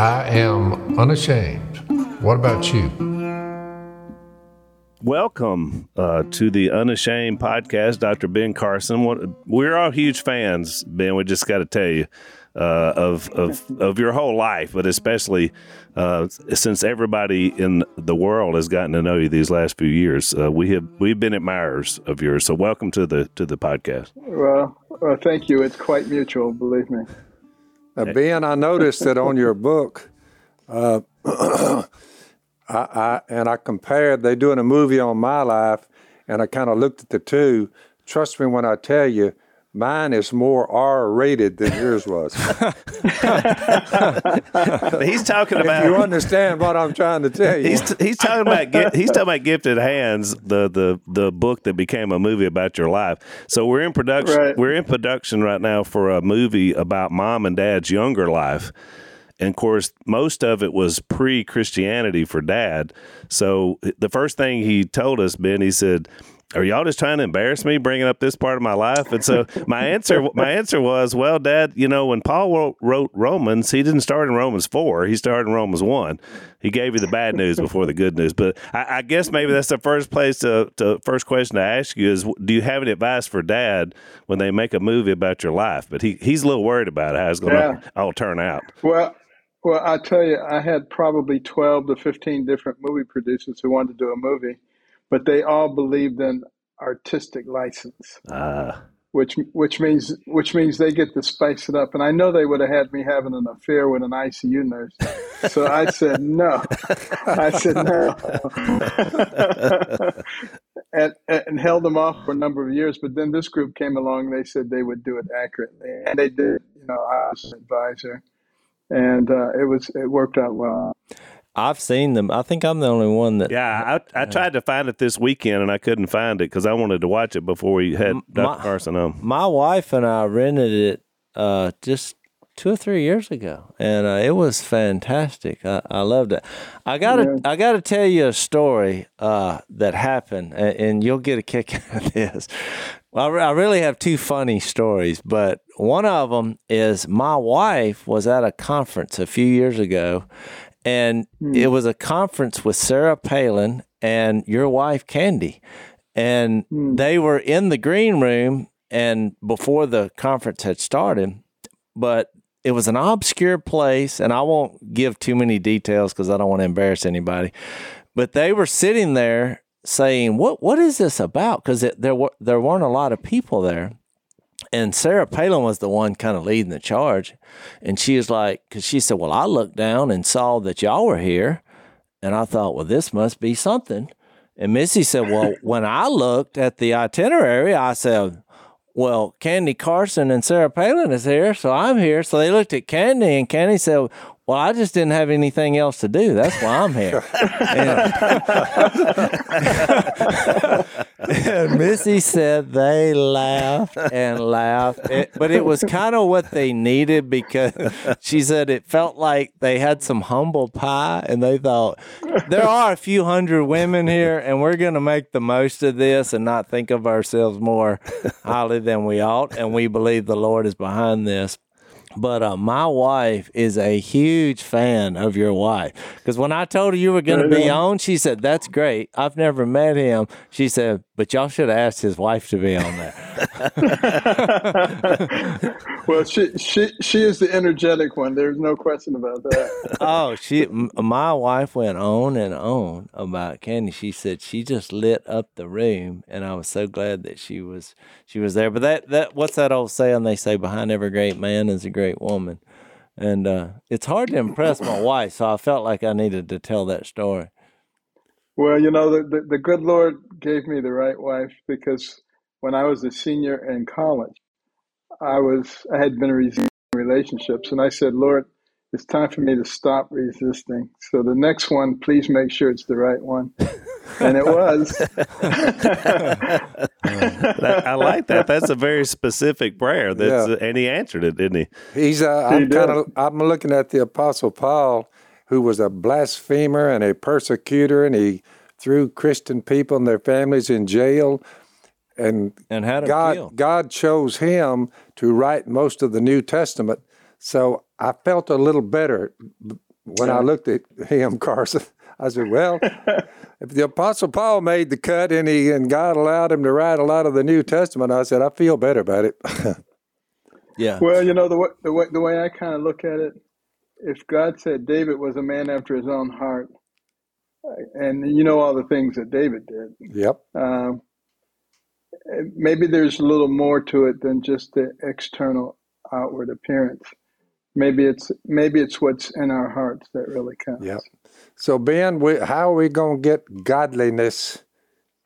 I am unashamed. What about you? Welcome uh, to the Unashamed podcast, Dr. Ben Carson. What, we're all huge fans, Ben. We just got to tell you uh, of of of your whole life, but especially uh, since everybody in the world has gotten to know you these last few years. Uh, we have we've been admirers of yours. So welcome to the to the podcast. Well, well thank you. It's quite mutual, believe me. Ben, I noticed that on your book. Uh, I, I, and I compared. They're doing a movie on my life, and I kind of looked at the two. Trust me when I tell you, mine is more R rated than yours was. he's talking about. If you understand what I'm trying to tell you. He's, he's talking about he's talking about Gifted Hands, the the the book that became a movie about your life. So we're in production. Right. We're in production right now for a movie about mom and dad's younger life. And of course, most of it was pre Christianity for dad. So the first thing he told us, Ben, he said, are y'all just trying to embarrass me bringing up this part of my life? And so my answer my answer was well dad you know when paul wrote romans he didn't start in romans 4 he started in romans 1 he gave you the bad news before the good news. But i, I guess maybe that's the first place to, to first question to ask you is do you have any advice for dad when they make a movie about your life? But he, he's a little worried about how it's going to yeah. all turn out. Well well, I tell you, I had probably 12 to 15 different movie producers who wanted to do a movie, but they all believed in artistic license. Uh. Which which means which means they get to spice it up, and I know they would have had me having an affair with an ICU nurse, so I said no. I said no, and, and held them off for a number of years. But then this group came along. They said they would do it accurately, and they did. You know, I was an advisor, and uh, it was it worked out well. I've seen them. I think I'm the only one that. Yeah, I, I tried to find it this weekend and I couldn't find it because I wanted to watch it before we had Dr. My, Carson on. My wife and I rented it uh, just two or three years ago, and uh, it was fantastic. I, I loved it. I gotta yeah. I gotta tell you a story uh, that happened, and, and, you'll get a kick out of this. Well, I really have two funny stories, but one of them is my wife was at a conference a few years ago, and mm. it was a conference with Sarah Palin and your wife Candy, and mm. they were in the green room and before the conference had started, but it was an obscure place, and I won't give too many details because I don't want to embarrass anybody. But they were sitting there saying, "What what is this about?" Because there were there weren't a lot of people there, and Sarah Palin was the one kind of leading the charge, and she was like, because she said, "Well, I looked down and saw that y'all were here, and I thought, well, this must be something." And Missy said, "Well, when I looked at the itinerary, I said." Well, Candy Carson and Sarah Palin is here, so I'm here. So they looked at Candy, and Candy said, well, I just didn't have anything else to do. That's why I'm here. and, and, Missy said they laughed and laughed, it, but it was kind of what they needed because she said it felt like they had some humble pie and they thought there are a few hundred women here and we're going to make the most of this and not think of ourselves more highly than we ought. And we believe the Lord is behind this. But uh, my wife is a huge fan of your wife because when I told her you were going to be on, she said, "That's great. I've never met him." She said, "But y'all should have asked his wife to be on there." well, she she she is the energetic one. There's no question about that. oh, she my wife went on and on about Candy. She said she just lit up the room, and I was so glad that she was she was there. But that that what's that old saying they say? Behind every great man is a great woman. And uh, it's hard to impress my wife, so I felt like I needed to tell that story. Well, you know, the, the, the good Lord gave me the right wife because when I was a senior in college, I was I had been resisting relationships, and I said, Lord, it's time for me to stop resisting. So the next one, please make sure it's the right one. And it was. I like that. That's a very specific prayer. That's, yeah. and he answered it, didn't he? He's. Uh, I'm kind of. I'm looking at the Apostle Paul, who was a blasphemer and a persecutor, and he threw Christian people and their families in jail. And, and had God, God chose him to write most of the New Testament so I felt a little better when yeah. I looked at him, Carson, I said, well, if the Apostle Paul made the cut and he and God allowed him to write a lot of the New Testament, I said, I feel better about it. yeah. Well, you know the way, the way the way I kind of look at it, if God said David was a man after His own heart, and you know all the things that David did. Yep. Um, maybe there's a little more to it than just the external outward appearance. Maybe it's maybe it's what's in our hearts that really counts. Yep. So Ben, we, how are we going to get godliness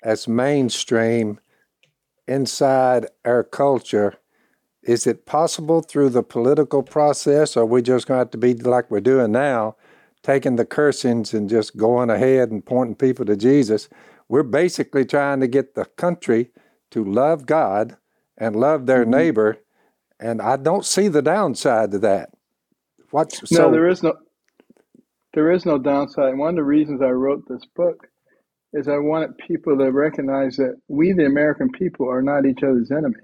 as mainstream inside our culture? Is it possible through the political process, or are we just going to have to be like we're doing now, taking the cursings and just going ahead and pointing people to Jesus? We're basically trying to get the country to love God and love their mm-hmm. neighbor and I don't see the downside to that. What's, no, so, there is no there is no downside. And one of the reasons I wrote this book is I wanted people to recognize that we, the American people, are not each other's enemies.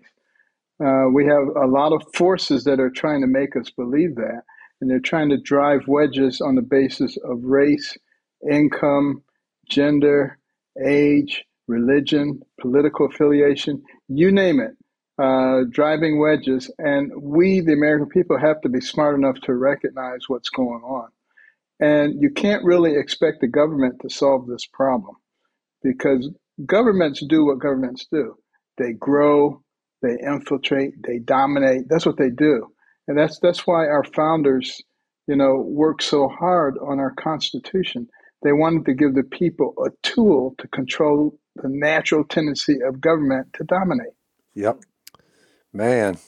Uh, we have a lot of forces that are trying to make us believe that, and they're trying to drive wedges on the basis of race, income, gender, age, religion, political affiliation, you name it uh, driving wedges. And we, the American people, have to be smart enough to recognize what's going on. And you can't really expect the government to solve this problem because governments do what governments do they grow, they infiltrate, they dominate. That's what they do. And that's, that's why our founders, you know, worked so hard on our Constitution. They wanted to give the people a tool to control the natural tendency of government to dominate. Yep. Man,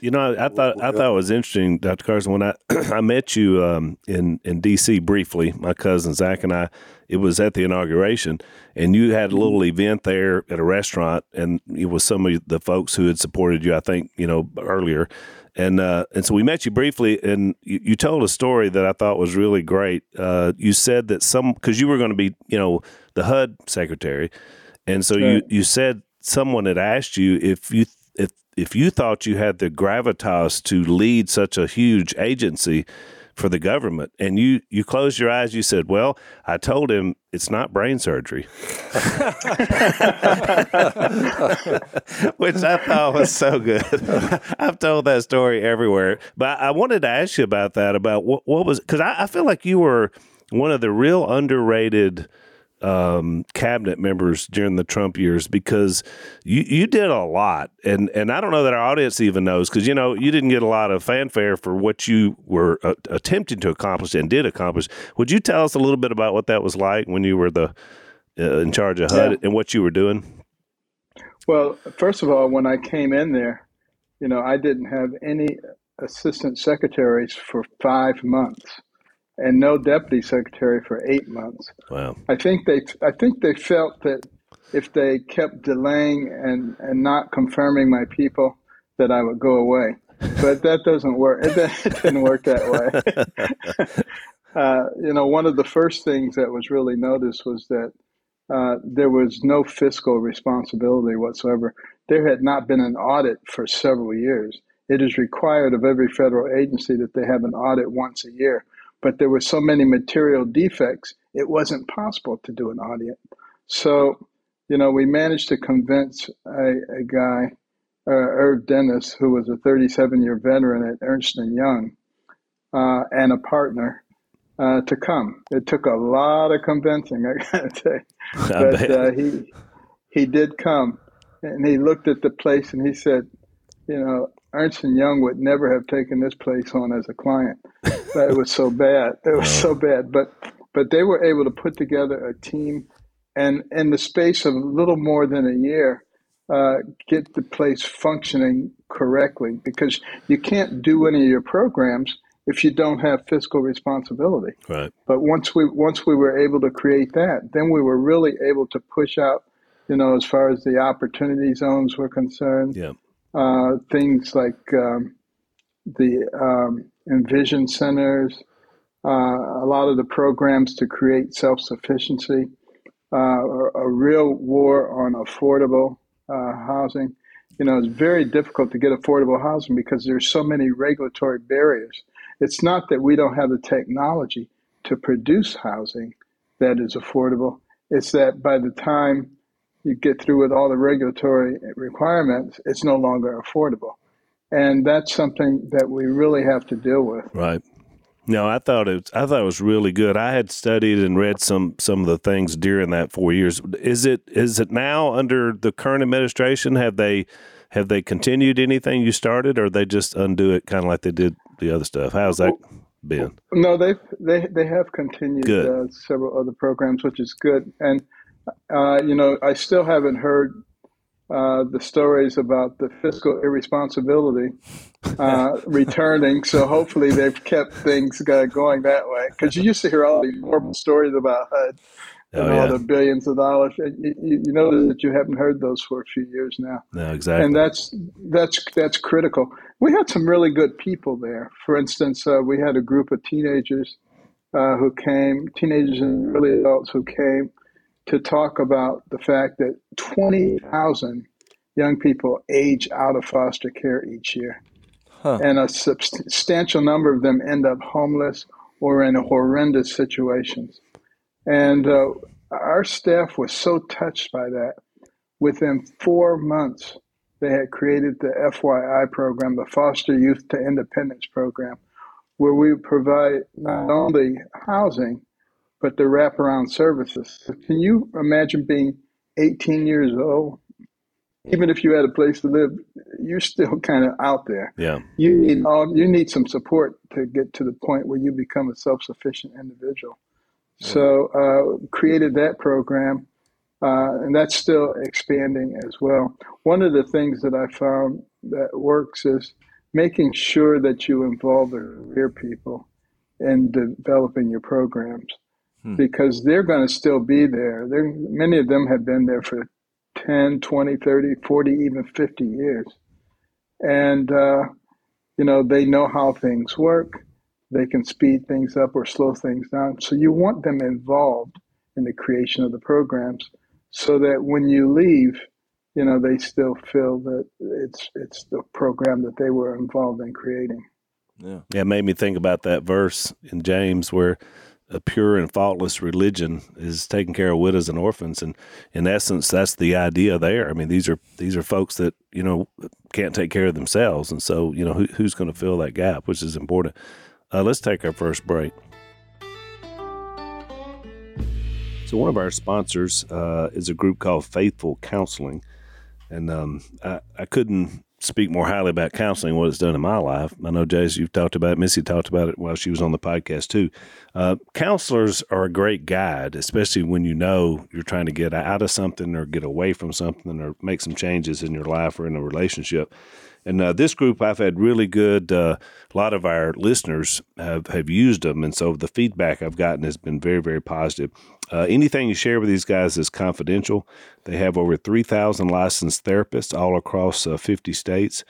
you know, I, I thought I thought it was interesting, Dr. Carson. When I I met you um, in in D.C. briefly, my cousin Zach and I, it was at the inauguration, and you had a little event there at a restaurant, and it was some of the folks who had supported you. I think you know earlier, and uh, and so we met you briefly, and you, you, told a story that I thought was really great. Uh, you said that some because you were going to be you know the HUD secretary, and so right. you you said someone had asked you if you if if you thought you had the gravitas to lead such a huge agency for the government. And you you closed your eyes. You said well i told him it's not brain surgery. Which i thought was so good. I've told that story everywhere. But i wanted to ask you about that about what, what was because I, I feel like you were one of the real underrated um, cabinet members during the Trump years because you you did a lot, and and I don't know that our audience even knows because you know you didn't get a lot of fanfare for what you were uh, attempting to accomplish and did accomplish. Would you tell us a little bit about what that was like when you were the uh, in charge of HUD yeah. and what you were doing? Well, first of all, when I came in there, you know, I didn't have any assistant secretaries for five months and no deputy secretary for eight months. Wow. I think they I think they felt that if they kept delaying and, and not confirming my people that I would go away. But that doesn't work. It, it didn't work that way. uh, you know, one of the first things that was really noticed was that uh, there was no fiscal responsibility whatsoever. There had not been an audit for several years. It is required of every federal agency that they have an audit once a year but there were so many material defects, it wasn't possible to do an audit. So, you know, we managed to convince a, a guy, uh, Irv Dennis, who was a 37 year veteran at Ernst and Young, uh, and a partner. Uh, to come, it took a lot of convincing. I gotta say, but uh, he he did come, and he looked at the place and he said, "You know, Ernst and Young would never have taken this place on as a client. it was so bad. It was so bad. But but they were able to put together a team, and in the space of a little more than a year, uh, get the place functioning correctly. Because you can't do any of your programs if you don't have fiscal responsibility. Right. But once we once we were able to create that, then we were really able to push out. You know, as far as the opportunity zones were concerned. Yeah uh, things like um, the um, Envision centers, uh, a lot of the programs to create self sufficiency, uh, a real war on affordable uh, housing. You know, it's very difficult to get affordable housing because there's so many regulatory barriers. It's not that we don't have the technology, to produce housing that is affordable. It's that by the time you get through with all the regulatory requirements, it's no longer affordable. And that's something that we really have to deal with. Right. No, I thought it. I thought it was really good. I had studied and read some some of the things during that four years. Is it is it now under the current administration? Have they have they continued anything you started, or they just undo it, kind of like they did the other stuff? How's that been? No, they they they have continued uh, several other programs, which is good. And uh, you know, I still haven't heard uh, the stories about the fiscal irresponsibility uh, returning. So hopefully they've kept things going that way. Because you used to hear all these horrible stories about HUD and oh, yeah. all the billions of dollars. You, you, know that you haven't heard those for a few years now. No, exactly. And that's that's that's critical. We had some really good people there. For instance, uh, we had a group of teenagers uh, who came, teenagers and early adults who came to talk about the fact that 20,000 young people age out of foster care each year. Huh. And a substantial number of them end up homeless or in horrendous situations. And uh, our staff was so touched by that. Within four months, they had created the FYI program, the Foster Youth to Independence program, where we provide not only housing, but the wraparound services. Can you imagine being 18 years old? Even if you had a place to live, you're still kind of out there. Yeah. You need all you need some support to get to the point where you become a self-sufficient individual. So uh, created that program, uh, and that's still expanding as well. One of the things that I found that works is making sure that you involve the career people in developing your programs hmm. because they're going to still be there. They're, many of them have been there for 10, 20, 30, 40, even 50 years. And, uh, you know, they know how things work. They can speed things up or slow things down. So you want them involved in the creation of the programs so that when you leave, you know, they still feel that it's it's the program that they were involved in creating. Yeah. Yeah, it made me think about that verse in James where a pure and faultless religion is taking care of widows and orphans. And in essence that's the idea there. I mean these are these are folks that you know can't take care of themselves. And so you know who, who's going to fill that gap which is important. Uh, let's take our first break. So one of our sponsors uh, is a group called faithful counseling. And um, I, I couldn't speak more highly about counseling, what it's done in my life. I know, Jase, you've talked about it. Missy talked about it while she was on the podcast, too. Uh, counselors are a great guide, especially when you know you're trying to get out of something or get away from something or make some changes in your life or in a relationship. And uh, this group, I've had really good. Uh, a lot of our listeners have have used them, and so the feedback I've gotten has been very, very positive. Uh, anything you share with these guys is confidential. They have over three thousand licensed therapists all across uh, fifty states.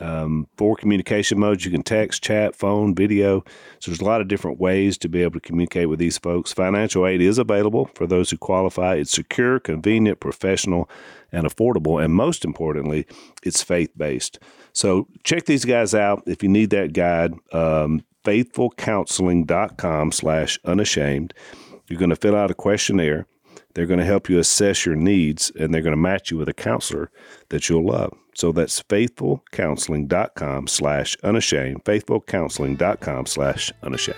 Um, four communication modes you can text, chat, phone, video. So there's a lot of different ways to be able to communicate with these folks. Financial aid is available for those who qualify. It's secure, convenient, professional, and affordable. And most importantly, it's faith based. So check these guys out if you need that guide. Um, faithfulcounseling.com slash unashamed. You're going to fill out a questionnaire. They're going to help you assess your needs and they're going to match you with a counselor that you'll love. So that's faithfulcounseling.com slash unashamed, faithfulcounseling.com slash unashamed.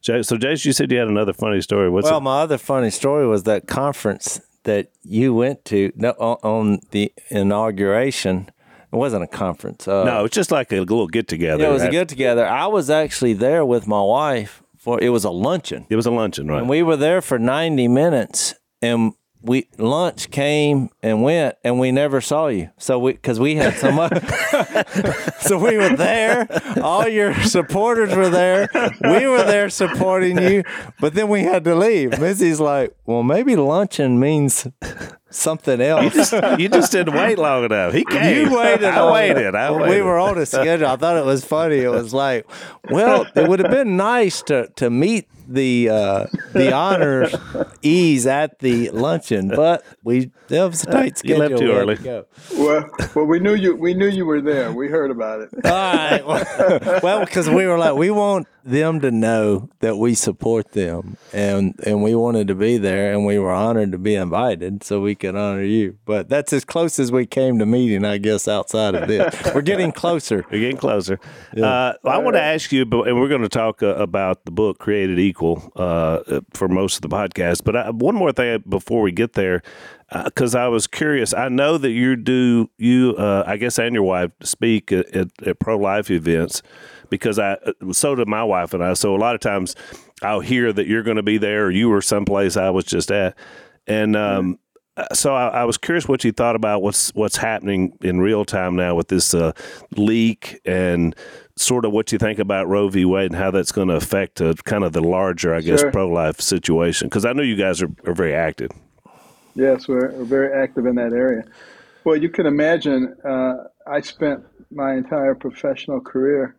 So, Jase, you said you had another funny story. What's well, it? my other funny story was that conference that you went to on the inauguration. It wasn't a conference. Uh, no, it's just like a little get together. Yeah, it was a get together. I was actually there with my wife for it was a luncheon. It was a luncheon, right? And we were there for 90 minutes and we lunch came and went and we never saw you so we because we had so much so we were there all your supporters were there we were there supporting you but then we had to leave missy's like well maybe luncheon means something else. You just, didn't wait long enough. He came. You waited. I waited. I waited. We were on a schedule. I thought it was funny. It was like, well, it would have been nice to to meet the uh, the honors ease at the luncheon, but we there was a tight schedule. You left too early. To well, well, we knew you. We knew you were there. We heard about it. All right. Well, because we were like, we want them to know that we support them, and and we wanted to be there, and we were honored to be invited, so we could honor you. But that's as close as we came to meeting, I guess. Outside of this, we're getting closer. We're getting closer. Yeah. Uh, I want to ask you, and we're going to talk uh, about the book "Created Equal" uh, for most of the podcast. But I, one more thing before we get there, because uh, I was curious. I know that you do you, uh, I guess, and your wife speak at, at, at pro life events because I so did my wife and I. So a lot of times I'll hear that you're going to be there or you were someplace I was just at, and um, so I, I, was curious what you thought about what's what's happening in real time now with this uh, leak and sort of what you think about Roe v. Wade and how that's going to affect uh, kind of the larger, I guess, sure. pro life situation. Because I know you guys are, are very active. Yes, we're, we're, very active in that area. Well, you can imagine. Uh, I spent my entire professional career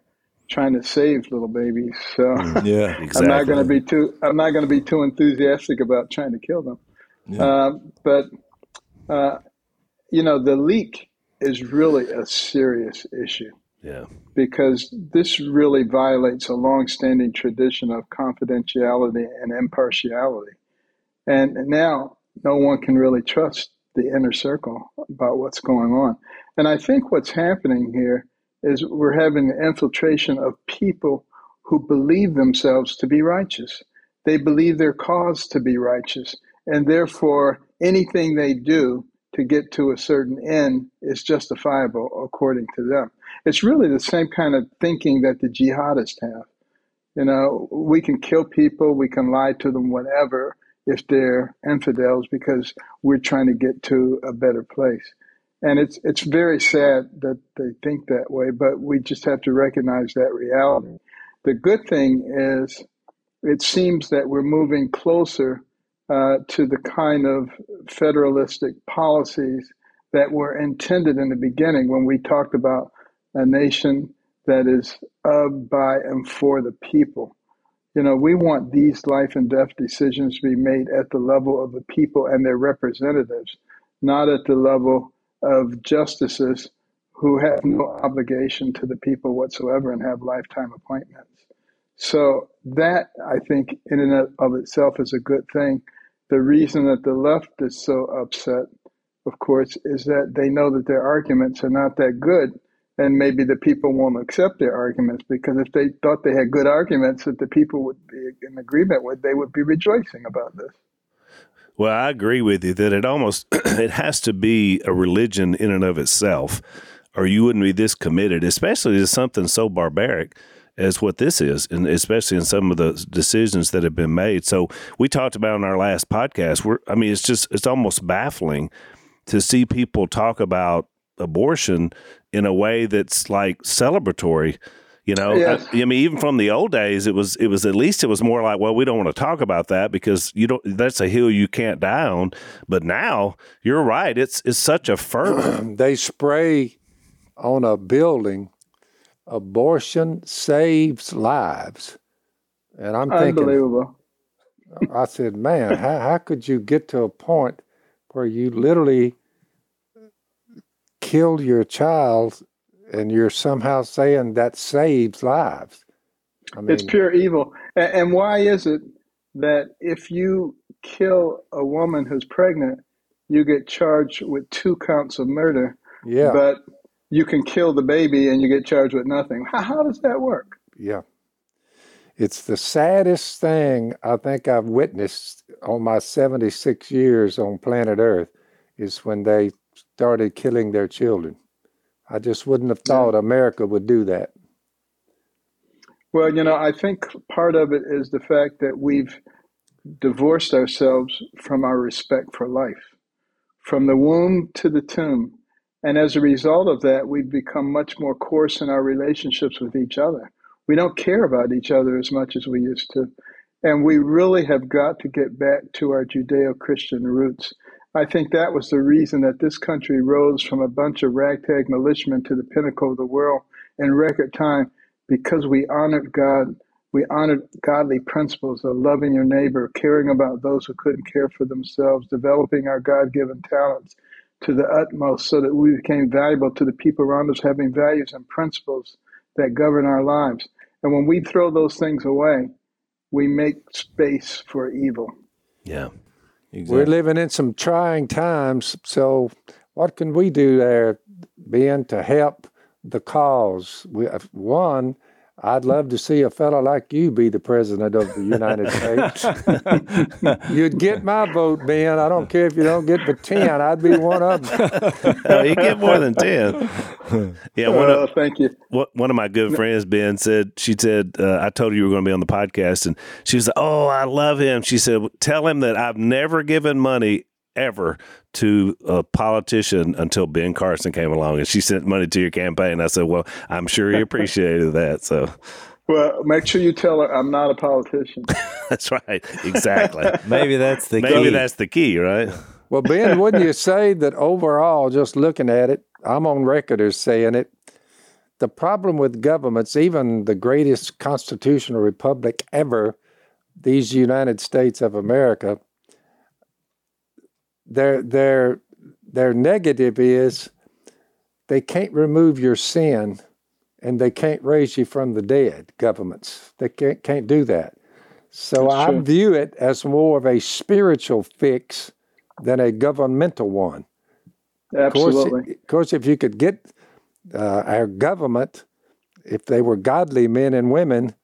trying to save little babies. So mm, yeah, exactly. I'm not going to be too I'm not going to be too enthusiastic about trying to kill them. Yeah. Uh, but uh, you know, the leak is really a serious issue. Yeah. Because this really violates a long-standing tradition of confidentiality and impartiality. And now no one can really trust the inner circle about what's going on. And I think what's happening here is we're having an infiltration of people who believe themselves to be righteous. They believe their cause to be righteous. And therefore, anything they do to get to a certain end is justifiable according to them. It's really the same kind of thinking that the jihadists have. You know, we can kill people, we can lie to them, whatever, if they're infidels, because we're trying to get to a better place and it's it's very sad that they think that way but we just have to recognize that reality the good thing is it seems that we're moving closer uh, to the kind of federalistic policies that were intended in the beginning when we talked about a nation that is of, by, and for the people. You know, we want these life and death decisions to be made at the level of the people and their representatives, not at the level of justices who have no obligation to the people whatsoever and have lifetime appointments. So that I think in and of itself is a good thing. The reason that the left is so upset, of course, is that they know that their arguments are not that good and maybe the people won't accept their arguments because if they thought they had good arguments that the people would be in agreement with, they would be rejoicing about this. Well, I agree with you that it almost it has to be a religion in and of itself, or you wouldn't be this committed, especially to something so barbaric as what this is, and especially in some of the decisions that have been made. So we talked about in our last podcast. We're, I mean, it's just it's almost baffling to see people talk about abortion in a way that's like celebratory you know, yes. I, I, mean, even from the old days, it was it was at least it was more like, well, we don't want to talk about that because you don't. That's a hill you can't die on. But now you're right; it's it's such a fervor. they spray on a building. Abortion saves lives, and I'm thinking, unbelievable. I said, man, how how could you get to a point where you literally killed your child and you're somehow saying that saves lives. I mean, it's pure evil. And, and why is it that if you kill a woman who's pregnant, you get charged with two counts of murder? Yeah. But you can kill the baby and you get charged with nothing. How, how does that work? Yeah. It's the saddest thing I think I've witnessed on my 76 years on planet Earth is when they started killing their children. I just wouldn't have thought yeah. America would do that. Well, you know, I think part of it is the fact that we've divorced ourselves from our respect for life, from the womb to the tomb. And as a result of that, we've become much more coarse in our relationships with each other. We don't care about each other as much as we used to. And we really have got to get back to our Judeo Christian roots. I think that was the reason that this country rose from a bunch of ragtag militiamen to the pinnacle of the world in record time because we honored God We honored godly principles of loving your neighbor, caring about those who couldn't care for themselves, developing our God given talents to the utmost so that we became valuable to the people around us, having values and principles that govern our lives. And when we throw those things away, we make space for evil. Yeah. Exactly. We're living in some trying times. So, what can we do there, Ben, to help the cause? We, uh, one, I'd love to see a fellow like you be the president of the United States. You'd get my vote, Ben. I don't care if you don't get the 10. I'd be one of them. no, you get more than 10. Yeah, one of, thank you. One of my good friends, Ben, said, she said, uh, I told her you were going to be on the podcast. And she was like, oh, I love him. She said, tell him that I've never given money ever to a politician until Ben Carson came along and she sent money to your campaign. I said, Well, I'm sure he appreciated that. So well, make sure you tell her I'm not a politician. that's right. Exactly. Maybe that's the Maybe key. that's the key, right? Well, Ben, wouldn't you say that overall, just looking at it, I'm on record as saying it, the problem with governments, even the greatest constitutional republic ever, these United States of America, their their their negative is they can't remove your sin and they can't raise you from the dead governments. They can't, can't do that. So i view it as more of a spiritual fix than a governmental one. Absolutely of course, of course if you could get uh, our government if they were godly men and women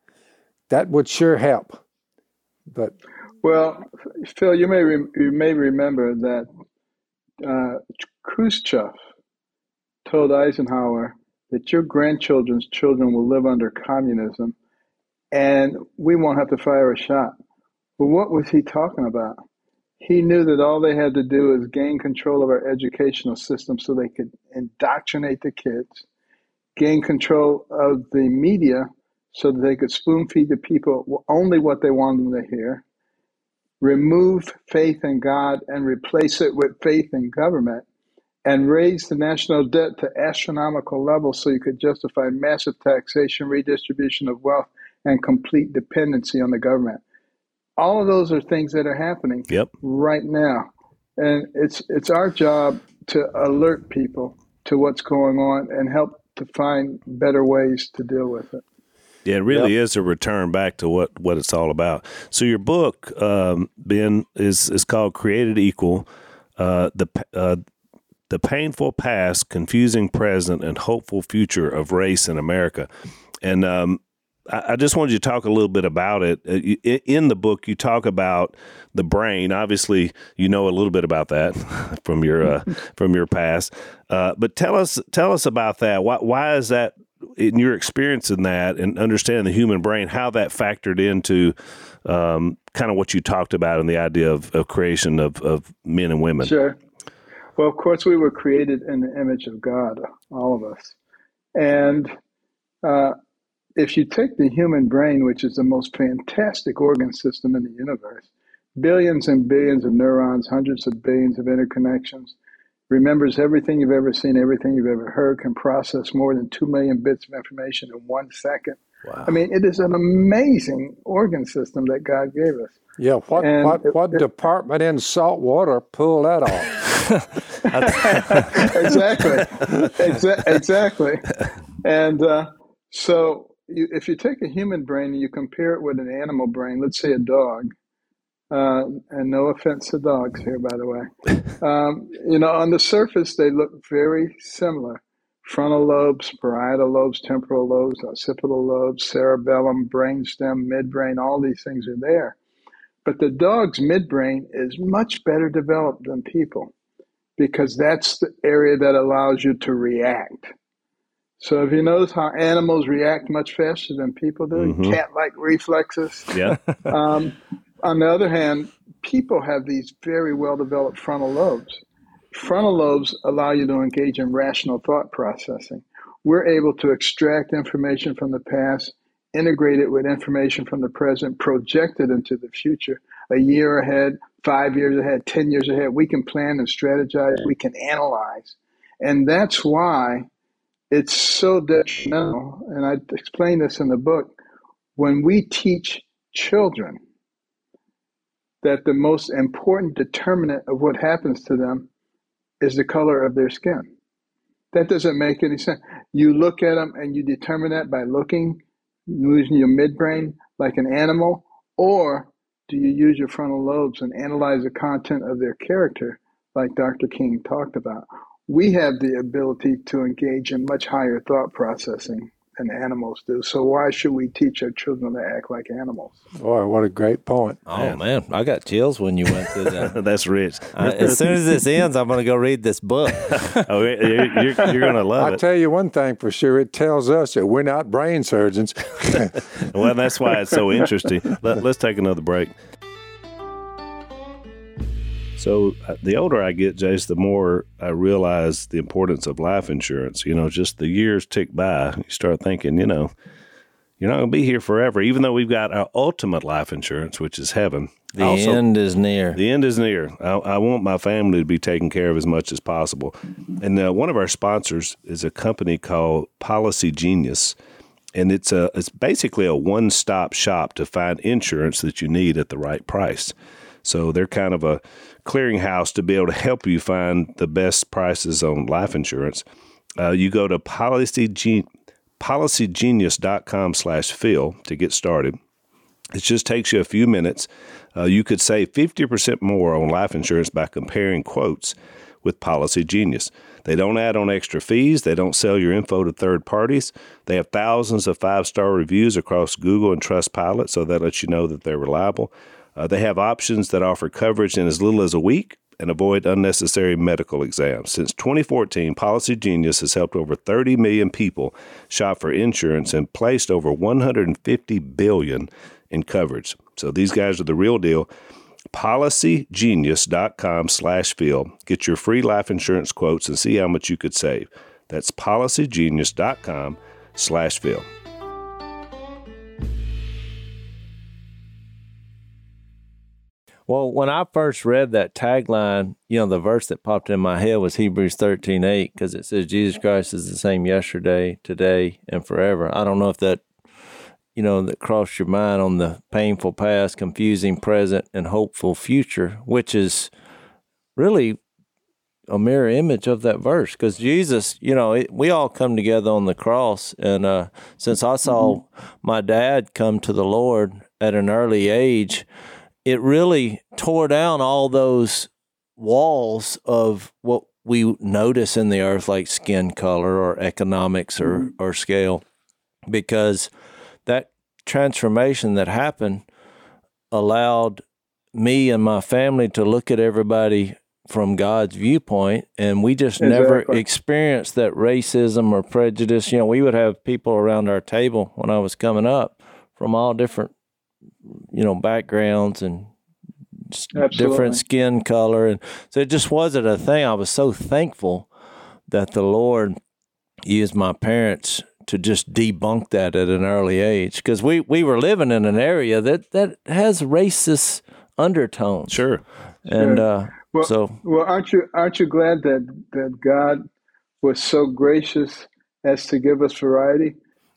that would sure help. But well, Phil, you may re- you may remember that uh, Khrushchev told Eisenhower that your grandchildren's children will live under communism, and we won't have to fire a shot. But what was he talking about? He knew that all they had to do is gain control of our educational system so they could indoctrinate the kids, gain control of the media so that they could spoon feed the people only what they wanted them to hear, remove faith in God and replace it with faith in government and raise the national debt to astronomical levels so you could justify massive taxation, redistribution of wealth, and complete dependency on the government. All of those are things that are happening yep. right now. And it's it's our job to alert people to what's going on and help to find better ways to deal with it. Yeah, it really yep. is a return back to what, what it's all about. So your book, um, Ben, is is called "Created Equal: uh, the uh, the painful past, confusing present, and hopeful future of race in America." And um, I, I, just wanted you to talk a little bit about it. Uh, in the book, you talk about the brain. Obviously, you know a little bit about that from your uh, from your past. Uh, but tell us tell us about that. Why why is that in your experience in that and understanding the human brain, how that factored into um, kind of what you talked about in the idea of, of creation of, of men and women. Sure. Well, of course, we were created in the image of God, all of us. And uh, if you take the human brain, which is the most fantastic organ system in the universe, billions and billions of neurons, hundreds of billions of interconnections, remembers everything you've ever seen, everything you've ever heard, can process more than 2 million bits of information in one second. Wow. I mean, it is an amazing organ system that God gave us. Yeah, what what, what it, department in salt water pull that off? exactly, Exa- exactly. And uh, so, you, if you take a human brain and you compare it with an animal brain, let's say a dog, uh, and no offense to dogs here, by the way. Um, you know, on the surface, they look very similar. Frontal lobes, parietal lobes, temporal lobes, occipital lobes, cerebellum, brainstem, midbrain, all these things are there. But the dog's midbrain is much better developed than people because that's the area that allows you to react. So if you notice how animals react much faster than people do, mm-hmm. cat-like reflexes. Yeah. um, on the other hand, people have these very well developed frontal lobes. Frontal lobes allow you to engage in rational thought processing. We're able to extract information from the past, integrate it with information from the present, project it into the future, a year ahead, five years ahead, 10 years ahead. We can plan and strategize, we can analyze. And that's why it's so detrimental. And I explain this in the book when we teach children that the most important determinant of what happens to them is the color of their skin. That doesn't make any sense. You look at them and you determine that by looking, using your midbrain like an animal, or do you use your frontal lobes and analyze the content of their character like Dr. King talked about? We have the ability to engage in much higher thought processing than animals do. So why should we teach our children to act like animals? Boy, what a great point! Oh man, man I got chills when you went through that. That's rich. Uh, as soon as this ends, I'm going to go read this book. oh, you're, you're, you're going to love I'll it. I'll tell you one thing for sure. It tells us that we're not brain surgeons. well, that's why it's so interesting. Let, let's take another break. So uh, the older I get, Jase, the more I realize the importance of life insurance. You know, just the years tick by, you start thinking, you know, you're not going to be here forever. Even though we've got our ultimate life insurance, which is heaven. The also, end is near. The end is near. I, I, want my family to be taken care of as much as possible. And uh, one of our sponsors is a company called Policy Genius and it's a it's basically a one stop shop to find insurance that you need at the right price. So they're kind of a clearinghouse to be able to help you find the best prices on life insurance. Uh, you go to policygen- policygenius.com slash phil to get started. It just takes you a few minutes. Uh, you could save 50% more on life insurance by comparing quotes with Policy Genius. They don't add on extra fees. They don't sell your info to third parties. They have thousands of five star reviews across Google and Trustpilot, so that lets you know that they're reliable. Uh, they have options that offer coverage in as little as a week and avoid unnecessary medical exams. Since 2014, Policy Genius has helped over 30 million people shop for insurance and placed over 150 billion in coverage. So these guys are the real deal. PolicyGenius.com slash Phil. Get your free life insurance quotes and see how much you could save. That's PolicyGenius.com slash. Well, when I first read that tagline, you know, the verse that popped in my head was Hebrews 13 8, because it says Jesus Christ is the same yesterday, today, and forever. I don't know if that, you know, that crossed your mind on the painful past, confusing present, and hopeful future, which is really a mirror image of that verse. Because Jesus, you know, it, we all come together on the cross. And uh, since I saw mm-hmm. my dad come to the Lord at an early age, it really tore down all those walls of what we notice in the earth, like skin color or economics or, mm-hmm. or scale, because that transformation that happened allowed me and my family to look at everybody from God's viewpoint, and we just exactly. never experienced that racism or prejudice. You know, we would have people around our table when I was coming up from all different you know backgrounds and Absolutely. different skin color. And so it just wasn't a thing. I was so thankful that the lord used my parents to just debunk that at an early age because we, we were living in an area that, that has racist undertones. Sure. And uh, well, so well aren't you aren't you glad that that god was so gracious as to give us variety?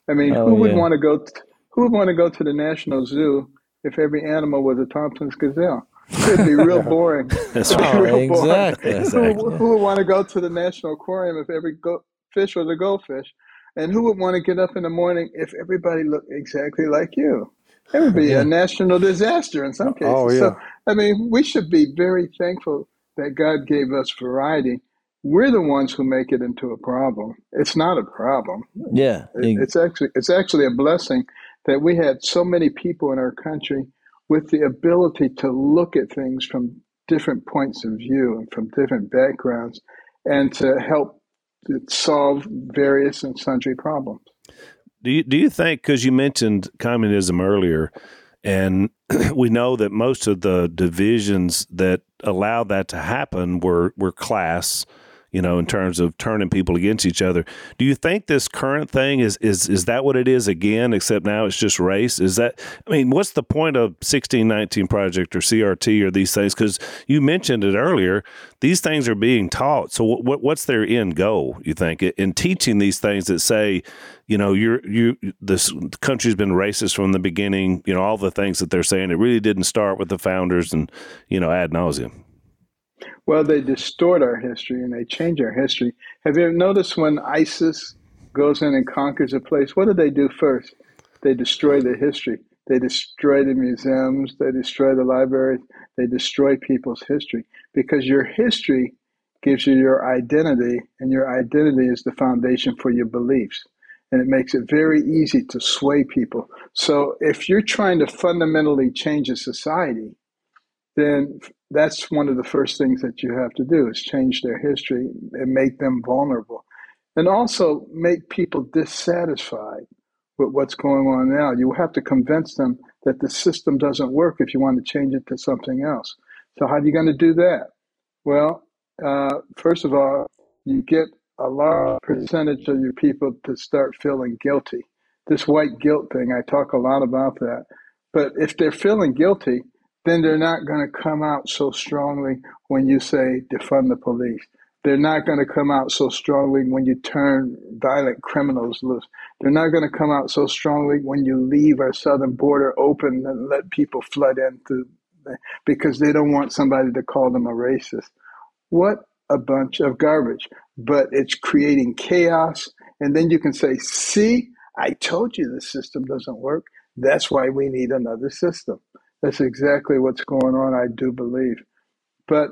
I mean oh, who would yeah. want to go t- who would want to go to the national zoo if every animal was a Thompson's gazelle. It'd be real boring. That's right. Real exactly. Boring. exactly. Who, who, would want to go to the National Aquarium if every go- fish was a goldfish? And who would want to get up in the morning if everybody looked exactly like you? It would be yeah. a national disaster in some oh, cases. Oh, yeah. So, I mean, we should be very thankful that God gave us variety. We're the ones who make it into a problem. It's not a problem. Yeah, it, it's actually it's actually a blessing that we had so many people in our country with the ability to look at things from different points of view and from different backgrounds and to help solve various and sundry problems. Do you, do you think, because you mentioned communism earlier, and we know that most of the divisions that allowed that to happen were, were class, you know, in terms of turning people against each other. Do you think this current thing is is is that what it is again? Except now it's just race. Is that? I mean, what's the point of sixteen nineteen project or CRT or these things? Because you mentioned it earlier. These things are being taught. So what what's their end goal? You think in teaching these things that say, you know, you're you this country's been racist from the beginning. You know, all the things that they're saying. It really didn't start with the founders and you know ad nauseum. Well, they distort our history and they change our history. Have you ever noticed when ISIS goes in and conquers a place, what do they do first? They destroy the history. They destroy the museums, they destroy the libraries, they destroy people's history because your history gives you your identity, and your identity is the foundation for your beliefs. And it makes it very easy to sway people. So if you're trying to fundamentally change a society, then that's one of the first things that you have to do is change their history and make them vulnerable. And also make people dissatisfied with what's going on now. You have to convince them that the system doesn't work if you want to change it to something else. So how are you going to do that? Well uh, first of all you get a large percentage of your people to start feeling guilty. This white guilt thing i talk a lot about that. But if they're feeling guilty then they're not going to come out so strongly when you say defund the police. They're not going to come out so strongly when you turn violent criminals loose. They're not going to come out so strongly when you leave our southern border open and let people flood into because they don't want somebody to call them a racist. What a bunch of garbage. But it's creating chaos. And then you can say, see, I told you the system doesn't work. That's why we need another system. That's exactly what's going on. I do believe, but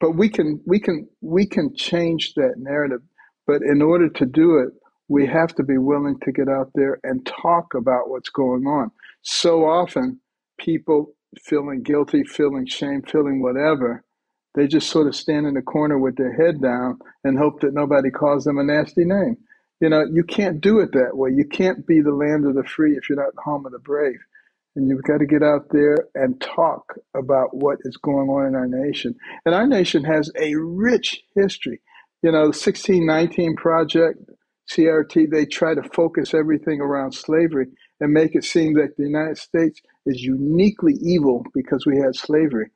but we can we can we can change that narrative. But in order to do it, we have to be willing to get out there and talk about what's going on. So often, people feeling guilty, feeling shame, feeling whatever, they just sort of stand in the corner with their head down and hope that nobody calls them a nasty name. You know, you can't do it that way. You can't be the land of the free if you're not the home of the brave. And you've got to get out there and talk about what is going on in our nation. And our nation has a rich history. You know, the 1619 Project, CRT, they try to focus everything around slavery and make it seem that the United States is uniquely evil because we had slavery.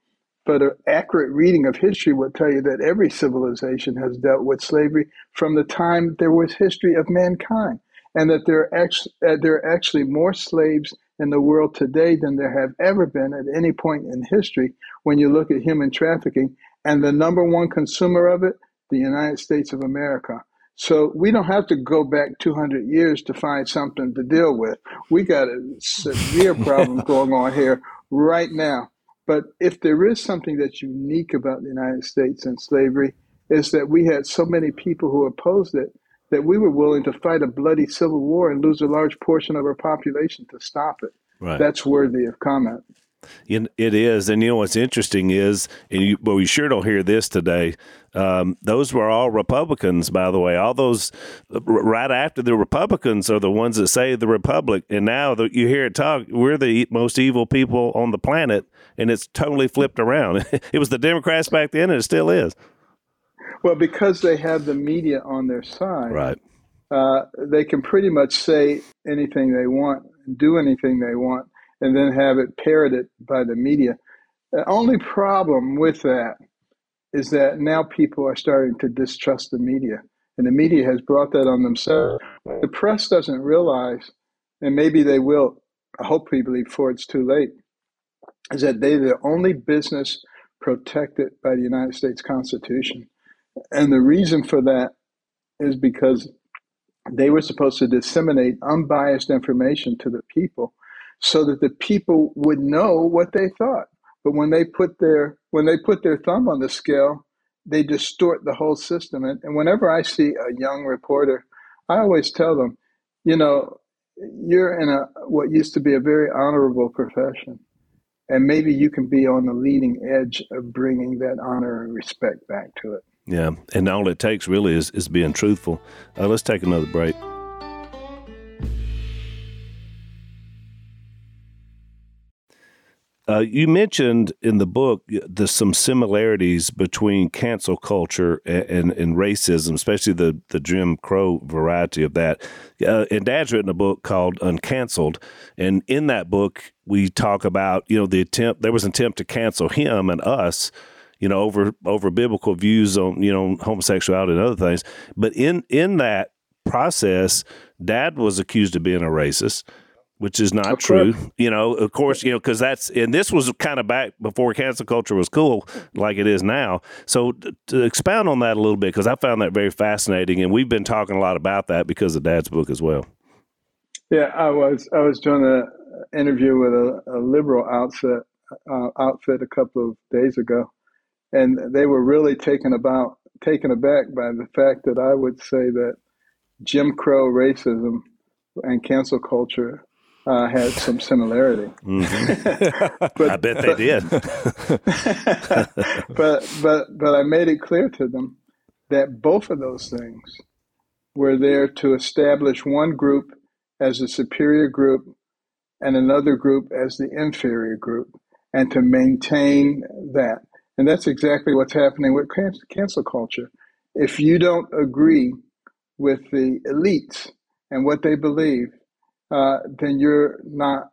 But an accurate reading of history will tell you that every civilization has dealt with slavery from the time there was history of mankind, and that there are, uh, there are actually more slaves in the world today than there have ever been at any point in history when you look at human trafficking. And the number one consumer of it, the United States of America. So we don't have to go back 200 years to find something to deal with. We got a severe problem going on here right now. But if there is something that's unique about the United States and slavery, is that we had so many people who opposed it that we were willing to fight a bloody civil war and lose a large portion of our population to stop it. Right. That's worthy of comment. It is, and you know what's interesting is, and you, well, we sure don't hear this today. Um, those were all Republicans, by the way. All those right after the Republicans are the ones that say the Republic, and now the, you hear it talk. We're the most evil people on the planet, and it's totally flipped around. it was the Democrats back then, and it still is. Well, because they have the media on their side, right? Uh, they can pretty much say anything they want, do anything they want, and then have it parroted by the media. The only problem with that is that now people are starting to distrust the media, and the media has brought that on themselves. The press doesn't realize, and maybe they will, hopefully before it's too late, is that they're the only business protected by the United States Constitution. And the reason for that is because they were supposed to disseminate unbiased information to the people so that the people would know what they thought. But when they put their when they put their thumb on the scale, they distort the whole system. And, and whenever I see a young reporter, I always tell them, you know, you're in a what used to be a very honorable profession and maybe you can be on the leading edge of bringing that honor and respect back to it. Yeah, and all it takes really is, is being truthful. Uh, let's take another break. Uh, you mentioned in the book there's some similarities between cancel culture and, and, and, racism, especially the, the Jim Crow variety of that. Uh, and Dad's written a book called Uncanceled, and in that book we talk about you know the attempt there was an attempt to cancel him and us you know, over over biblical views on you know homosexuality and other things. But in in that process, Dad was accused of being a racist, which is not true. You know, of course, you know because that's and this was kind of back before cancel culture was cool like it is now. So to, to expound on that a little bit because I found that very fascinating, and we've been talking a lot about that because of Dad's book as well. Yeah, I was I was doing an interview with a, a liberal outfit uh, outfit a couple of days ago, and they were really taken about taken aback by the fact that I would say that Jim Crow racism and cancel culture uh, had some similarity. Mm-hmm. but, I bet they but, did. but but but I made it clear to them that both of those things were there to establish one group as a superior group and another group as the inferior group, and to maintain that. And that's exactly what's happening with cancel culture. If you don't agree with the elites and what they believe, uh, then you're not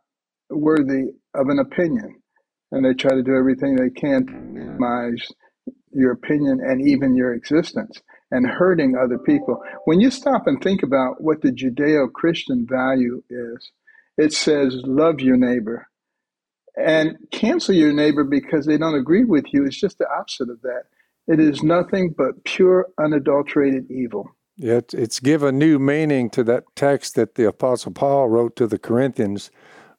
worthy of an opinion. And they try to do everything they can to minimize your opinion and even your existence and hurting other people. When you stop and think about what the Judeo Christian value is, it says, love your neighbor and cancel your neighbor because they don't agree with you is just the opposite of that. It is nothing but pure, unadulterated evil. Yeah, it's given new meaning to that text that the Apostle Paul wrote to the Corinthians.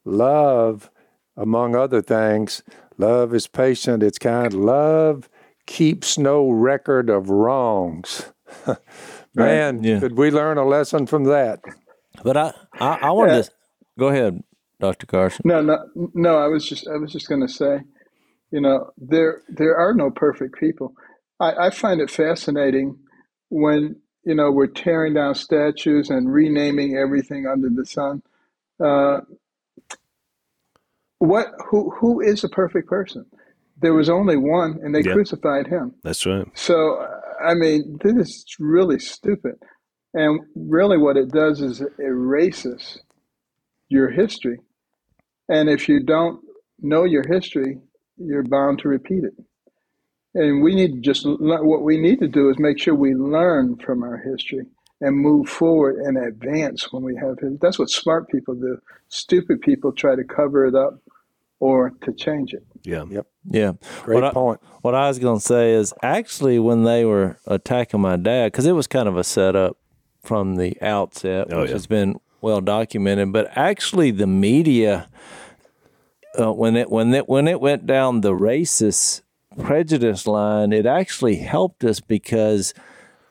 Love, among other things, love is patient, it's kind. Love keeps no record of wrongs. Man, yeah. could we learn a lesson from that? But I, I, I wanted yeah. to go ahead. Dr. Carson? No, no, no. I was just, I was just going to say, you know, there, there are no perfect people. I, I find it fascinating when you know we're tearing down statues and renaming everything under the sun. Uh, what? Who? Who is a perfect person? There was only one, and they yep. crucified him. That's right. So, I mean, this is really stupid. And really, what it does is it erases your history. And if you don't know your history, you're bound to repeat it. And we need to just what we need to do is make sure we learn from our history and move forward and advance when we have it. That's what smart people do. Stupid people try to cover it up or to change it. Yeah. Yep. Yeah. Great what point. I, what I was going to say is actually when they were attacking my dad, because it was kind of a setup from the outset, oh, which yeah. has been well documented. But actually, the media, uh, when it when it when it went down the racist prejudice line, it actually helped us because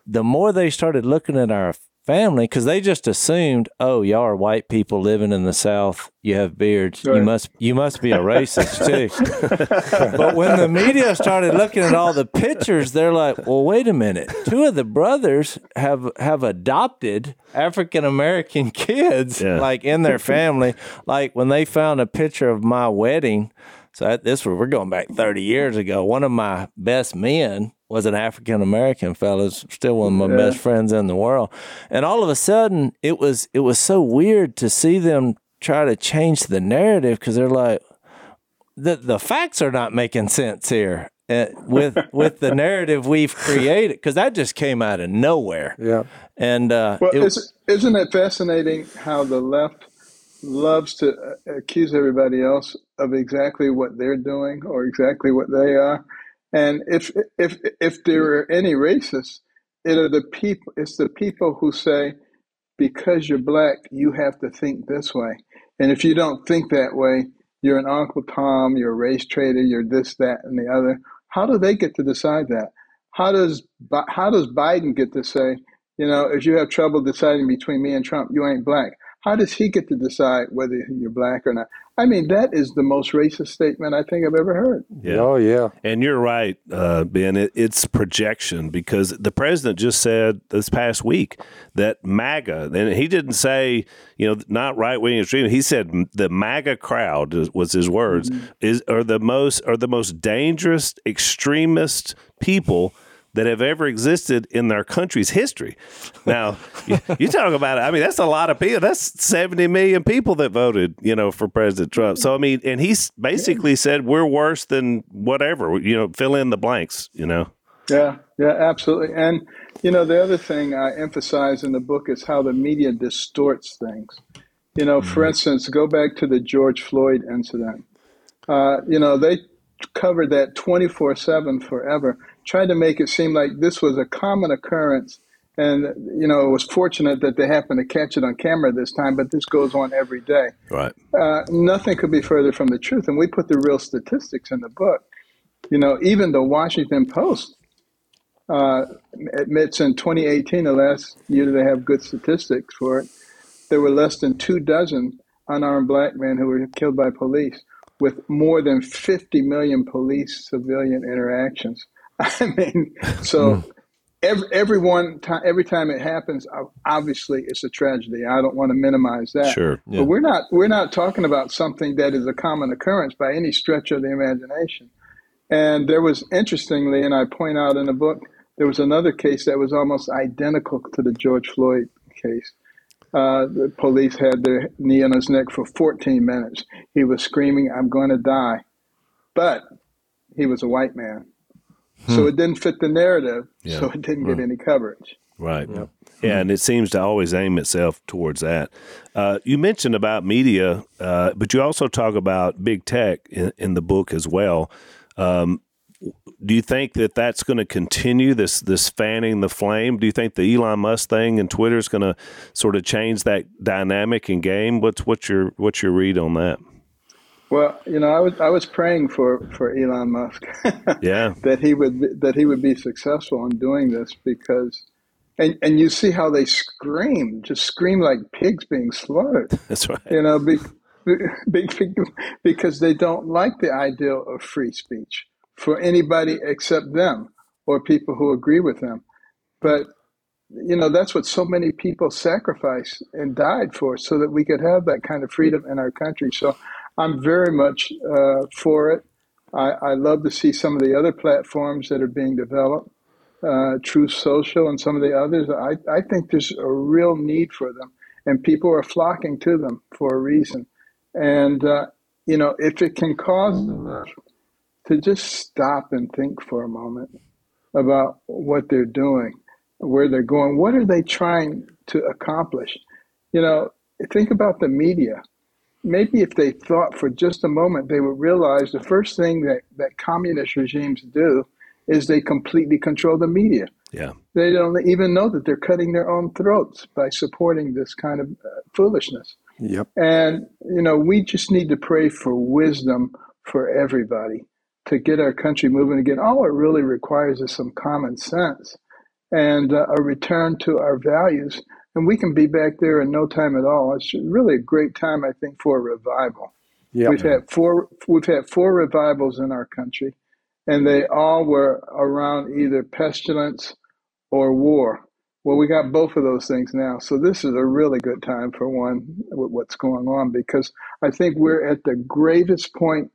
the more they started looking at our family because they just assumed, oh, y'all are white people living in the South. You have beards. Right. You must you must be a racist too. but when the media started looking at all the pictures, they're like, well, wait a minute. Two of the brothers have have adopted African American kids, yeah. like in their family. Like when they found a picture of my wedding. So this we're going back 30 years ago. One of my best men was an African American fellow, still one of my yeah. best friends in the world. And all of a sudden, it was it was so weird to see them try to change the narrative because they're like, the the facts are not making sense here. Uh, with with the narrative we've created because that just came out of nowhere. Yeah, and uh, well, it, isn't it fascinating how the left loves to uh, accuse everybody else of exactly what they're doing or exactly what they are, and if if if there are any racists, it are the people. It's the people who say, because you're black, you have to think this way, and if you don't think that way, you're an Uncle Tom, you're a race traitor, you're this, that, and the other. How do they get to decide that? How does how does Biden get to say, you know, if you have trouble deciding between me and Trump, you ain't black? How does he get to decide whether you're black or not? I mean, that is the most racist statement I think I've ever heard. Yeah. Oh, yeah. And you're right, uh, Ben. It, it's projection because the president just said this past week that MAGA, and he didn't say, you know, not right wing extreme. He said the MAGA crowd was his words mm-hmm. is are the most are the most dangerous extremist people that have ever existed in their country's history. Now, you, you, talk about it. I mean, that's a lot of people. That's 70 million people that voted, you know, for President Trump. So, I mean, and he's basically said we're worse than whatever, you know, fill in the blanks, you know. Yeah, yeah, absolutely. And, you know, the other thing I emphasize in the book is how the media distorts things. You know, mm-hmm. for instance, go back to the George Floyd incident. Uh, you know, they covered that 24 7 forever tried to make it seem like this was a common occurrence. And, you know, it was fortunate that they happened to catch it on camera this time, but this goes on every day. Right. Uh, nothing could be further from the truth. And we put the real statistics in the book. You know, even the Washington Post uh, admits in 2018, the last year they have good statistics for it, there were less than two dozen unarmed black men who were killed by police with more than 50 million police civilian interactions. I mean, so mm. every everyone time every time it happens, obviously it's a tragedy. I don't want to minimize that. Sure, yeah. but we're not we're not talking about something that is a common occurrence by any stretch of the imagination. And there was interestingly, and I point out in the book, there was another case that was almost identical to the George Floyd case. Uh, the police had their knee on his neck for 14 minutes. He was screaming, "I'm going to die," but he was a white man Hmm. So it didn't fit the narrative, yeah. so it didn't get any coverage. Right. Yeah. yeah. and it seems to always aim itself towards that. Uh, you mentioned about media, uh, but you also talk about big tech in, in the book as well. Um, do you think that that's going to continue this this fanning the flame? Do you think the Elon Musk thing and Twitter is going to sort of change that dynamic and game? What's what's your what's your read on that? Well, you know, I was I was praying for, for Elon Musk, yeah, that he would that he would be successful in doing this because, and and you see how they scream, just scream like pigs being slaughtered. That's right. You know, be, be, because they don't like the ideal of free speech for anybody except them or people who agree with them. But you know, that's what so many people sacrificed and died for, so that we could have that kind of freedom in our country. So I'm very much uh, for it. I, I, love to see some of the other platforms that are being developed, uh, Truth Social and some of the others. I, I think there's a real need for them, and people are flocking to them for a reason. And, uh, you know, if it can cause them to just stop and think for a moment about what they're doing, where they're going, what are they trying to accomplish? You know, think about the media maybe if they thought for just a moment, they would realize the first thing that, that communist regimes do is they completely control the media. Yeah. They don't even know that they're cutting their own throats by supporting this kind of uh, foolishness. Yep. And, you know, we just need to pray for wisdom for everybody to get our country moving again. All it really requires is some common sense and uh, a return to our values and we can be back there in no time at all. It's really a great time, I think, for a revival. Yep. We've had four we've had four revivals in our country, and they all were around either pestilence or war. Well, we got both of those things now, so this is a really good time for one with what's going on because I think we're at the gravest point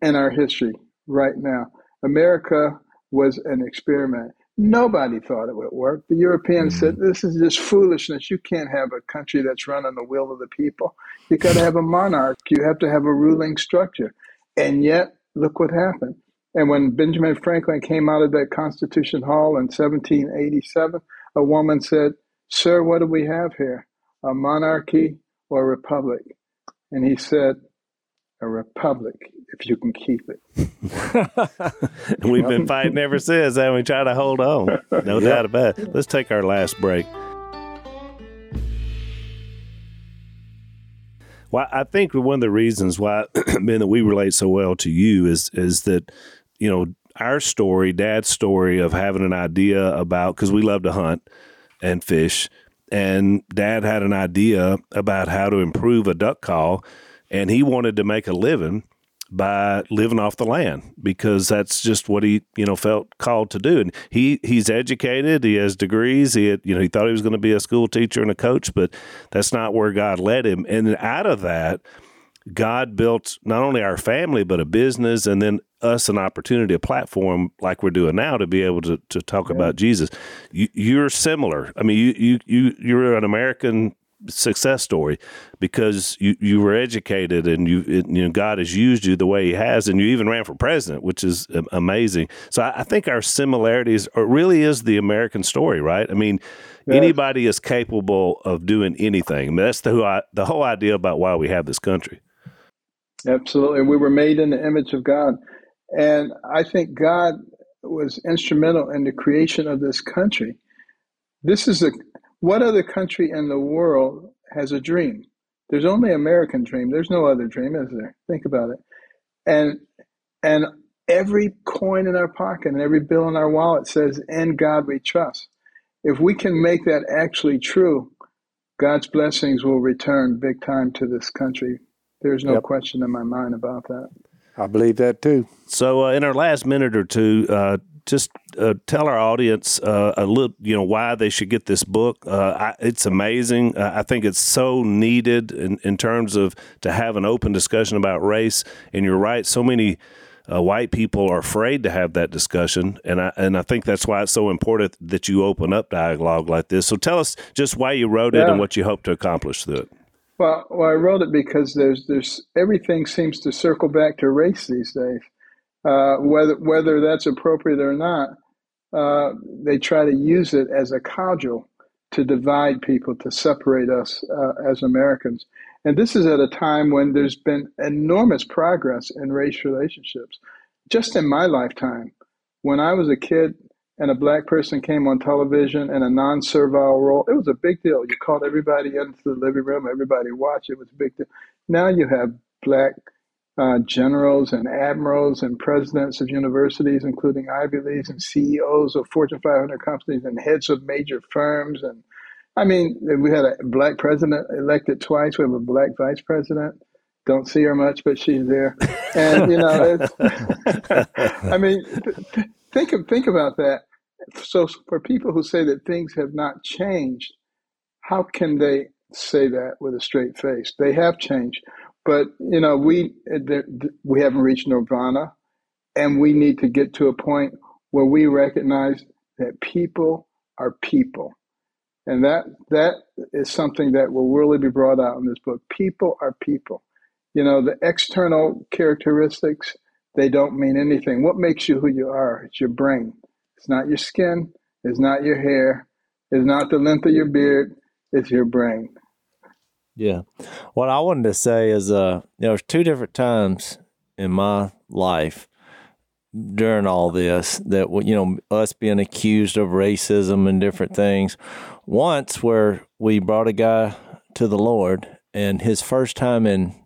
in our history right now. America was an experiment. Nobody thought it would work. The Europeans mm-hmm. said, This is just foolishness. You can't have a country that's run on the will of the people. You've got to have a monarch. You have to have a ruling structure. And yet, look what happened. And when Benjamin Franklin came out of that Constitution Hall in 1787, a woman said, Sir, what do we have here? A monarchy or a republic? And he said, A republic if you can keep it. and we've been fighting ever since, and we try to hold on. No doubt about it. Let's take our last break. Well, I think one of the reasons why, Ben, that we relate so well to you is is that, you know, our story, Dad's story of having an idea about because we love to hunt and fish, and Dad had an idea about how to improve a duck call, and he wanted to make a living by living off the land because that's just what he you know felt called to do. And he he's educated he has degrees he had, you know he thought he was going to be a school teacher and a coach but that's not where God led him. And out of that God built not only our family but a business and then us an opportunity a platform like we're doing now to be able to to talk yeah. about Jesus. You, are similar. I mean you you you you're an American success story because you, you were educated and you it, you know God has used you the way He has, and you even ran for president, which is amazing. So I, I think our similarities are, really is the American story, right? I mean, yes. anybody is capable of doing anything. I mean, that's the who the whole idea about why we have this country. Absolutely, we were made in the image of God, and I think God was instrumental in the creation of this country. This is a what other country in the world has a dream? There's only American dream. There's no other dream, is there? Think about it. And and every coin in our pocket and every bill in our wallet says, "In God we trust." If we can make that actually true, God's blessings will return big time to this country. There's no yep. question in my mind about that. I believe that too. So, uh, in our last minute or two, uh, just uh, tell our audience uh, a little, you know, why they should get this book. Uh, I, it's amazing. I think it's so needed in, in terms of to have an open discussion about race. And you're right, so many uh, white people are afraid to have that discussion, and I and I think that's why it's so important that you open up dialogue like this. So tell us just why you wrote it yeah. and what you hope to accomplish through it. Well, well, I wrote it because there's there's everything seems to circle back to race these days. Uh, whether whether that's appropriate or not, uh, they try to use it as a cudgel to divide people, to separate us uh, as Americans. And this is at a time when there's been enormous progress in race relationships. Just in my lifetime, when I was a kid and a black person came on television in a non servile role, it was a big deal. You called everybody into the living room, everybody watched, it was a big deal. Now you have black uh, generals and admirals and presidents of universities, including Ivy Leagues, and CEOs of Fortune 500 companies and heads of major firms. And I mean, we had a black president elected twice. We have a black vice president. Don't see her much, but she's there. And you know, I mean, think of, think about that. So for people who say that things have not changed, how can they say that with a straight face? They have changed. But you know, we we haven't reached nirvana, and we need to get to a point where we recognize that people are people, and that that is something that will really be brought out in this book. People are people. You know, the external characteristics they don't mean anything. What makes you who you are? It's your brain. It's not your skin. It's not your hair. It's not the length of your beard. It's your brain. Yeah. What I wanted to say is, uh, know, there's two different times in my life during all this that, you know, us being accused of racism and different things. Once where we brought a guy to the Lord and his first time in,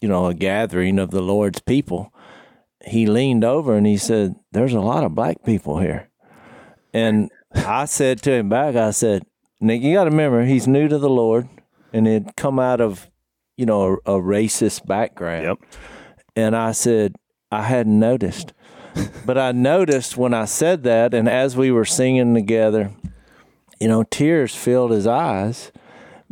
you know, a gathering of the Lord's people, he leaned over and he said, There's a lot of black people here. And I said to him back, I said, Nick, you got to remember, he's new to the Lord and it come out of you know a, a racist background. Yep. And I said I hadn't noticed, but I noticed when I said that, and as we were singing together, you know, tears filled his eyes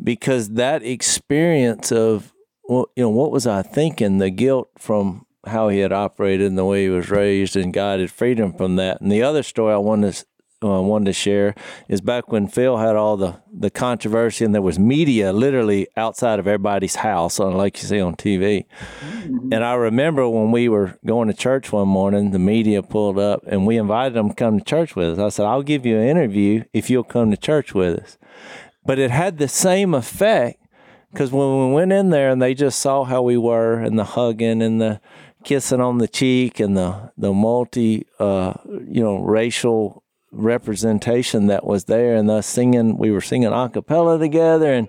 because that experience of well, you know, what was I thinking? The guilt from how he had operated and the way he was raised, and God had freed him from that. And the other story I wanted to uh, wanted to share is back when Phil had all the, the controversy and there was media literally outside of everybody's house, on, like you see on TV. Mm-hmm. And I remember when we were going to church one morning, the media pulled up and we invited them to come to church with us. I said, I'll give you an interview if you'll come to church with us. But it had the same effect because when we went in there and they just saw how we were and the hugging and the kissing on the cheek and the the multi uh, you know racial representation that was there and us singing we were singing a cappella together. And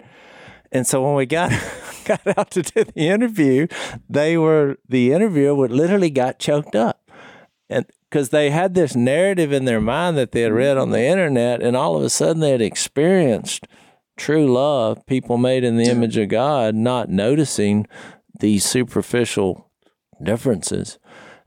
and so when we got got out to do the interview they were the interviewer would literally got choked up. And because they had this narrative in their mind that they had read on the internet and all of a sudden they had experienced true love, people made in the image of God, not noticing these superficial differences.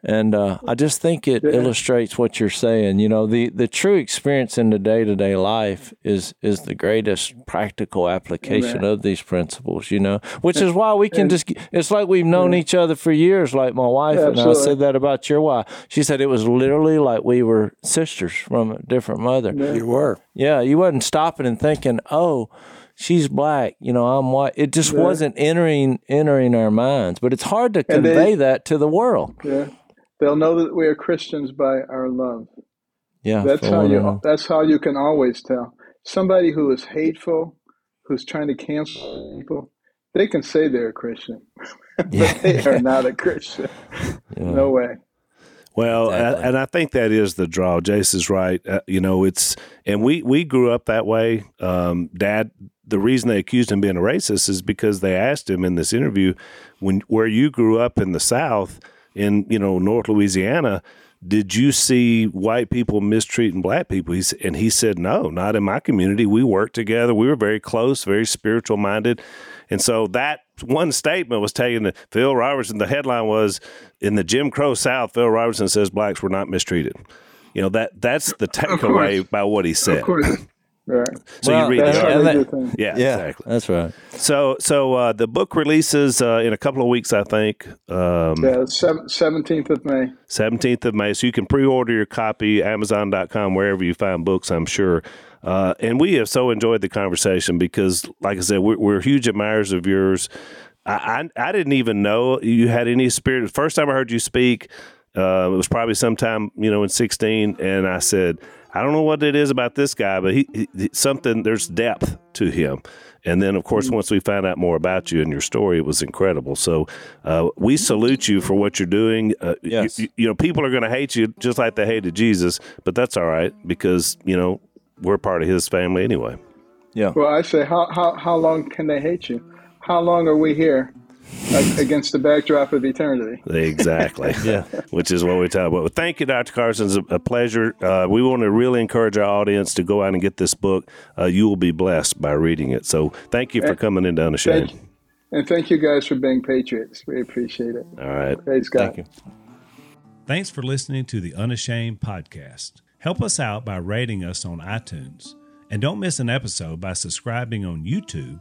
And uh, I just think it yeah. illustrates what you're saying. You know, the, the true experience in the day to day life is is the greatest practical application Amen. of these principles. You know, which is why we can and, just. It's like we've known yeah. each other for years. Like my wife and I said that about your wife. She said it was literally like we were sisters from a different mother. Yeah. You were. Yeah, you wasn't stopping and thinking, oh she's black, you know, I'm white. It just yeah. wasn't entering entering our minds. But it's hard to convey they, that to the world. Yeah. They'll know that we are Christians by our love. Yeah, that's how you. That's how you can always tell somebody who is hateful, who's trying to cancel people. They can say they're a Christian, but yeah. they are not a Christian. Yeah. No way. Well, exactly. and I think that is the draw. Jase is right. Uh, you know, it's and we we grew up that way. Um, Dad, the reason they accused him of being a racist is because they asked him in this interview, when where you grew up in the South, in you know North Louisiana, did you see white people mistreating black people? He's, and he said, no, not in my community. We worked together. We were very close, very spiritual minded. And so that one statement was taken to Phil Robertson. The headline was in the Jim Crow South, Phil Robertson says blacks were not mistreated. You know, that that's the takeaway by what he said. Right. So well, you read that. Yeah, yeah, exactly. That's right. So, so uh, the book releases uh, in a couple of weeks, I think. Um, yeah, seventeenth of May. Seventeenth of May. So you can pre-order your copy Amazon.com wherever you find books. I'm sure. Uh, and we have so enjoyed the conversation because, like I said, we're, we're huge admirers of yours. I, I, I didn't even know you had any spirit. First time I heard you speak, uh, it was probably sometime you know in 16, and I said I don't know what it is about this guy, but he, he something there's depth to him. And then, of course, once we found out more about you and your story, it was incredible. So uh, we salute you for what you're doing. Uh, yes. you, you know, people are going to hate you just like they hated Jesus, but that's all right because, you know, we're part of his family anyway. Yeah. Well, I say, how, how, how long can they hate you? How long are we here? Against the backdrop of eternity. Exactly. yeah. Which is what we talk about. Well, thank you, Dr. Carson. It's a, pleasure. Uh, we want to really encourage our audience to go out and get this book. Uh, you will be blessed by reading it. So thank you for and, coming in, down the show. And thank you guys for being patriots. We appreciate it. All right. Praise God. Thank you. Thanks for listening to the Unashamed podcast. Help us out by rating us on iTunes. And don't miss an episode by subscribing on YouTube